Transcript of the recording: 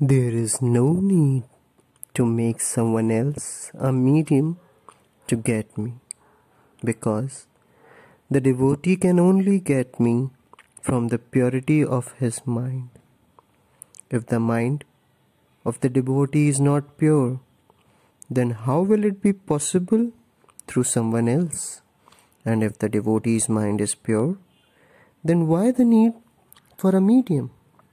There is no need to make someone else a medium to get me, because the devotee can only get me from the purity of his mind. If the mind of the devotee is not pure, then how will it be possible through someone else? And if the devotee's mind is pure, then why the need for a medium?